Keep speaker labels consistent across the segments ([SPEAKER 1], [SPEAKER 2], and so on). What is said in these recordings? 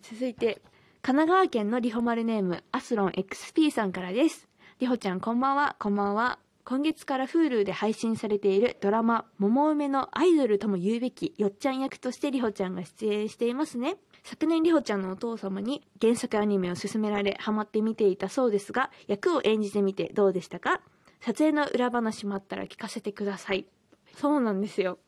[SPEAKER 1] 続いて、神奈川県のリホマルネーム、アスロン XP さんからです。リホちゃんこんばんは、こんばんは。今月から Hulu で配信されているドラマ、桃梅のアイドルとも言うべきよっちゃん役としてリホちゃんが出演していますね。昨年リホちゃんのお父様に原作アニメを勧められハマって見ていたそうですが、役を演じてみてどうでしたか？撮影の裏話もあったら聞かせてください。そうなんですよ。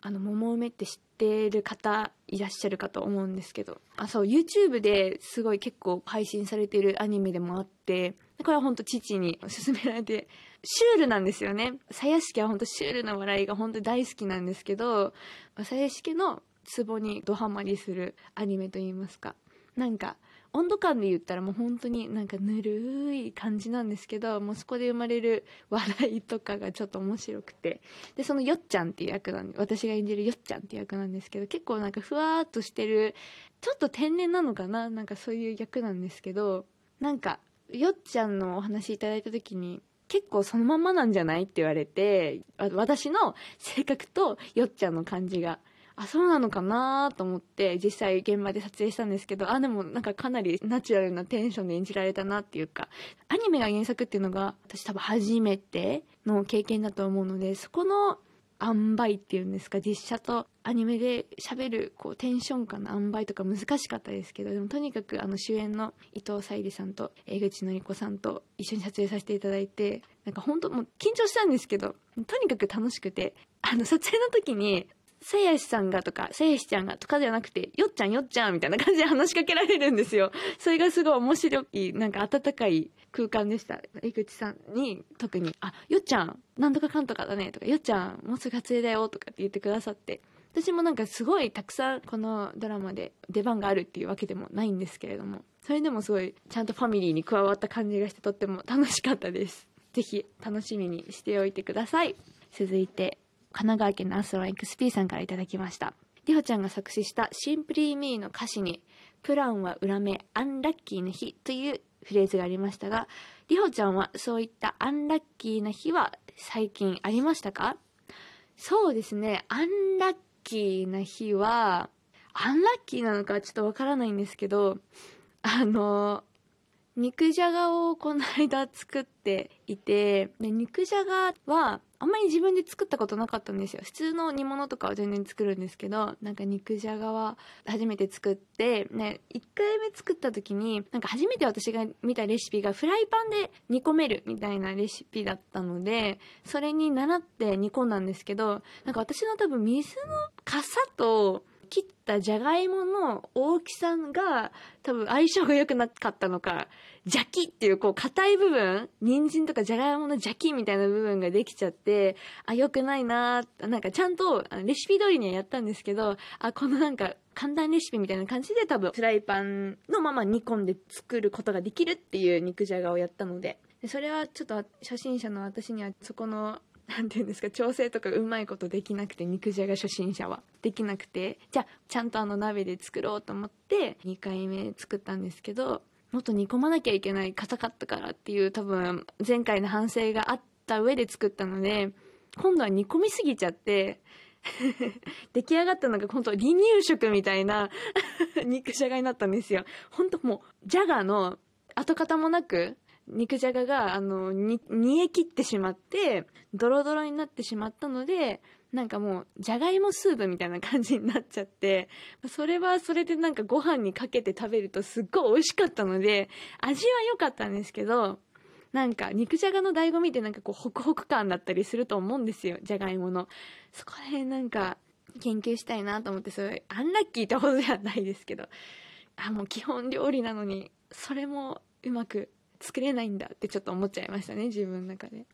[SPEAKER 1] あの、桃梅って知ってる方いらっしゃるかと思うんですけど、あ、そう、YouTube ですごい結構配信されてるアニメでもあって、これは本当父に勧められて、シュールなんですよね。鞘やしは本当シュールな笑いが本当大好きなんですけど、鞘やしのツボにドハマりするアニメといいますか。なんか、温度感で言ったらもう本当になんかぬるい感じなんですけど、もうそこで生まれる笑いとかがちょっと面白くて。で、そのよっちゃんっていう役なんで、私が演じるよっちゃんっていう役なんですけど、結構なんかふわーっとしてる、ちょっと天然なのかな？なんかそういう役なんですけど、なんか、よっちゃんのお話いただいた時に、結構そのまんまなんじゃない？って言われて、私の性格とよっちゃんの感じがあ、そうなのかなと思って実際現場で撮影したんですけど、あ、でもなんかかなりナチュラルなテンションで演じられたなっていうか、アニメが原作っていうのが私多分初めての経験だと思うので、そこの塩梅っていうんですか、実写とアニメで喋るこうテンション感の塩梅とか難しかったですけど、でもとにかくあの主演の伊藤沙莉さんと江口のり子さんと一緒に撮影させていただいて、なんか本当もう緊張したんですけど、とにかく楽しくて、あの撮影の時にせいやしさんがとか、せいやしちゃんがとかではなくて、よっちゃんよっちゃんみたいな感じで話しかけられるんですよ。それがすごい面白い、なんか温かい空間でした。江口さんに特に、あ、よっちゃん、なんとかかんとかだねとか、よっちゃん、もうすぐ撮影だよとかって言ってくださって、私もなんかすごいたくさんこのドラマで出番があるっていうわけでもないんですけれども、それでもすごいちゃんとファミリーに加わった感じがしてとっても楽しかったです。ぜひ楽しみにしておいてください。続いて、神奈川県のアスロン XP さんから頂きました。りほちゃんが作詞したシンプリーミーの歌詞に、プランは裏目、アンラッキーな日というフレーズがありましたが、りほちゃんはそういったアンラッキーな日は最近ありましたか？そうですね、アンラッキーな日は、アンラッキーなのかちょっとわからないんですけど、あの、肉じゃがをこの間作っていて、で、肉じゃがはあんまり自分で作ったことなかったんですよ。普通の煮物とかは全然作るんですけど、なんか肉じゃがは初めて作って、ね、1回目作った時に、なんか初めて私が見たレシピがフライパンで煮込めるみたいなレシピだったので、それに習って煮込んだんですけど、なんか私の多分水の傘と切ったじゃがいもの大きさが多分相性が良くなかったのか、邪気っていうこう硬い部分、人参とかじゃがいもの邪気みたいな部分ができちゃって、あ、良くないななんかちゃんとレシピ通りにはやったんですけど、あ、このなんか簡単レシピみたいな感じで多分フライパンのまま煮込んで作ることができるっていう肉じゃがをやったので、それはちょっと初心者の私にはそこのなんていうんですか、調整とかうまいことできなくて、肉じゃが初心者は。できなくて、じゃあ、ちゃんとあの鍋で作ろうと思って、2回目作ったんですけど、もっと煮込まなきゃいけない、硬かったからっていう多分、前回の反省があった上で作ったので、今度は煮込みすぎちゃって、出来上がったのが本当離乳食みたいな 肉じゃがになったんですよ。本当もう、じゃがの跡形もなく、肉じゃがが、あの、に、煮え切ってしまって、ドロドロになってしまったので、なんかもう、じゃがいもスープみたいな感じになっちゃって、それはそれでなんかご飯にかけて食べるとすっごい美味しかったので、味は良かったんですけど、なんか肉じゃがの醍醐味ってなんかこうホクホク感だったりすると思うんですよ、じゃがいもの。そこら辺なんか研究したいなと思って、それアンラッキーってほどではないですけど、あ、もう基本料理なのに、それもうまく作れないんだってちょっと思っちゃいましたね、自分の中で。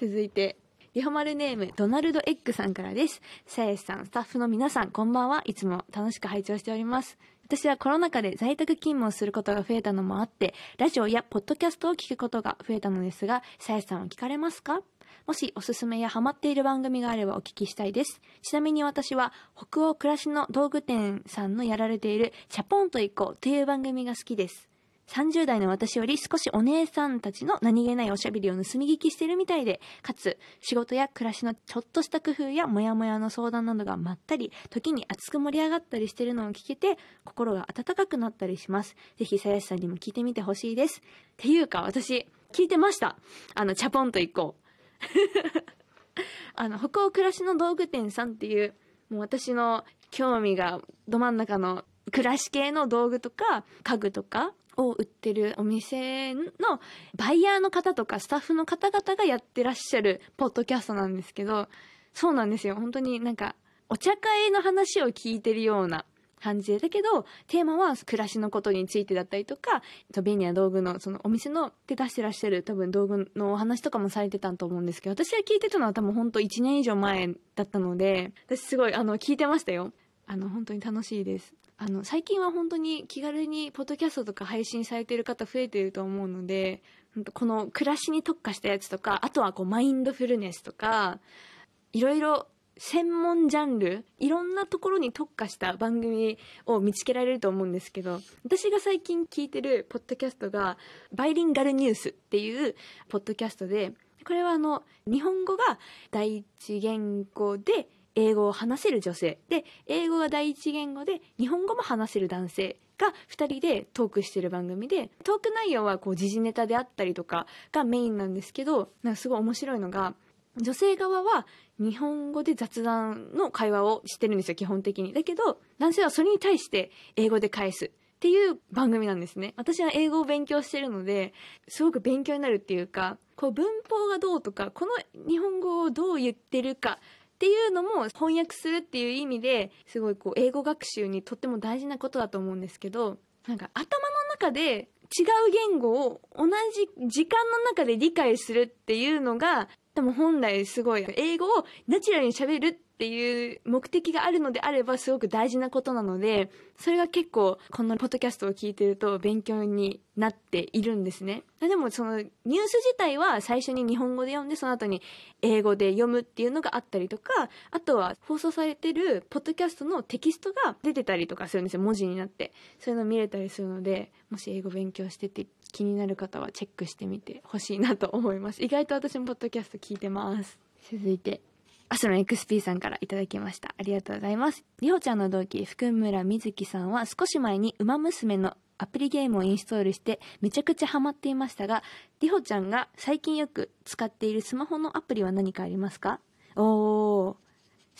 [SPEAKER 1] 続いて、リホマルネーム、ドナルドエッグさんからです。さやしさん、スタッフの皆さん、こんばんは。いつも楽しく拝聴しております。私はコロナ禍で在宅勤務をすることが増えたのもあって、ラジオやポッドキャストを聞くことが増えたのですが、さやしさんは聞かれますか？もしおすすめやハマっている番組があればお聞きしたいです。ちなみに私は北欧暮らしの道具店さんのやられているチャポンと行こうという番組が好きです。30代の私より少しお姉さんたちの何気ないおしゃべりを盗み聞きしてるみたいで、かつ仕事や暮らしのちょっとした工夫やモヤモヤの相談などがまったり、時に熱く盛り上がったりしてるのを聞けて、心が温かくなったりします。ぜひ、さやしさんにも聞いてみてほしいです。っていうか、私、聞いてました。あの、チャポンと行こう。あの、北欧暮らしの道具店さんっていう、もう私の興味がど真ん中の暮らし系の道具とか家具とかを売ってるお店のバイヤーの方とかスタッフの方々がやってらっしゃるポッドキャストなんですけど、そうなんですよ。本当になんか、お茶会の話を聞いてるような感じで、だけど、テーマは暮らしのことについてだったりとか、便利な道具の、そのお店ので出してらっしゃる多分道具のお話とかもされてたと思うんですけど、私が聞いてたのは多分本当1年以上前だったので、私すごい、あの、聞いてましたよ。あの、本当に楽しいです。あの、最近は本当に気軽にポッドキャストとか配信されてる方増えてると思うので、この暮らしに特化したやつとか、あとはこうマインドフルネスとか、いろいろ専門ジャンル、いろんなところに特化した番組を見つけられると思うんですけど、私が最近聞いてるポッドキャストが、バイリンガルニュースっていうポッドキャストで、これはあの、日本語が第一言語で英語を話せる女性。で英語が第一言語で日本語も話せる男性が2人でトークしてる番組でトーク内容はこう時事ネタであったりとかがメインなんですけどなんかすごい面白いのが女性側は日本語で雑談の会話をしてるんですよ基本的に。だけど男性はそれに対して英語で返すっていう番組なんですね。私は英語を勉強してるのですごく勉強になるっていうかこう文法がどうとかこの日本語をどう言ってるかっていうのも翻訳するっていう意味ですごいこう英語学習にとっても大事なことだと思うんですけどなんか頭の中で違う言語を同じ時間の中で理解するっていうのがでも本来すごい英語をナチュラルにしゃべるっていう目的があるのであればすごく大事なことなのでそれが結構このポッドキャストを聞いてると勉強になっているんですね。でもそのニュース自体は最初に日本語で読んでその後に英語で読むっていうのがあったりとかあとは放送されてるポッドキャストのテキストが出てたりとかするんですよ。文字になって。そういうの見れたりするのでもし英語勉強してて気になる方はチェックしてみてほしいなと思います。意外と私もポッドキャスト聞いてます。続いて。アスロン XP さんからいただきました。ありがとうございます。りほちゃんの同期、福村みずきさんは少し前に馬娘のアプリゲームをインストールしてめちゃくちゃハマっていましたが、りほちゃんが最近よく使っているスマホのアプリは何かありますか？おー。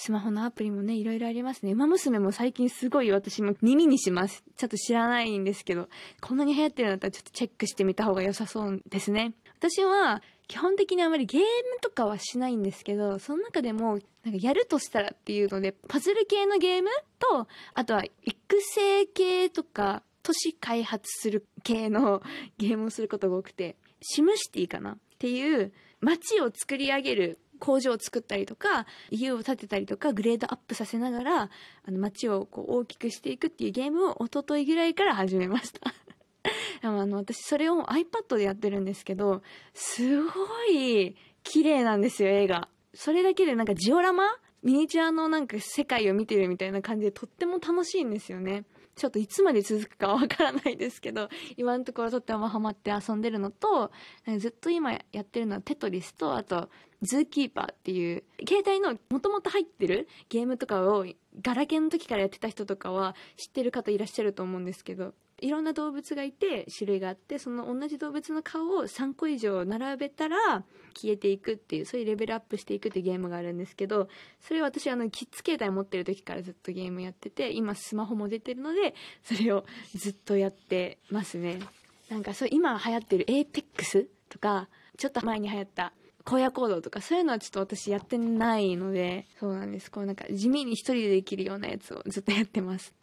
[SPEAKER 1] スマホのアプリもね、いろいろありますね。馬娘も最近すごい私も耳にします。ちょっと知らないんですけど、こんなに流行ってるんだったらちょっとチェックしてみた方が良さそうですね。私は基本的にあまりゲームとかはしないんですけど、その中でも、なんかやるとしたらっていうので、パズル系のゲームと、あとは育成系とか、都市開発する系のゲームをすることが多くて、シムシティかなっていう街を作り上げる工場を作ったりとか家を建てたりとかグレードアップさせながらあの街をこう大きくしていくっていうゲームを一昨日ぐらいから始めました。あの、私それを iPad でやってるんですけど、すごい綺麗なんですよ、映画。それだけでなんかジオラマ？ミニチュアのなんか世界を見てるみたいな感じでとっても楽しいんですよね。ちょっといつまで続くかわからないですけど、今のところとってもハマって遊んでるのと、ずっと今やってるのはテトリスと、あと、ズーキーパーっていう、携帯のもともと入ってるゲームとかを、ガラケーの時からやってた人とかは知ってる方いらっしゃると思うんですけど、いろんな動物がいて種類があってその同じ動物の顔を3個以上並べたら消えていくっていうそういうレベルアップしていくっていうゲームがあるんですけどそれ私あのキッズ携帯持ってる時からずっとゲームやってて今スマホも出てるのでそれをずっとやってますね。なんかそう今流行ってる APEX とかちょっと前に流行った荒野行動とかそういうのはちょっと私やってないのでそうなんです。こうなんか地味に一人でできるようなやつをずっとやってます。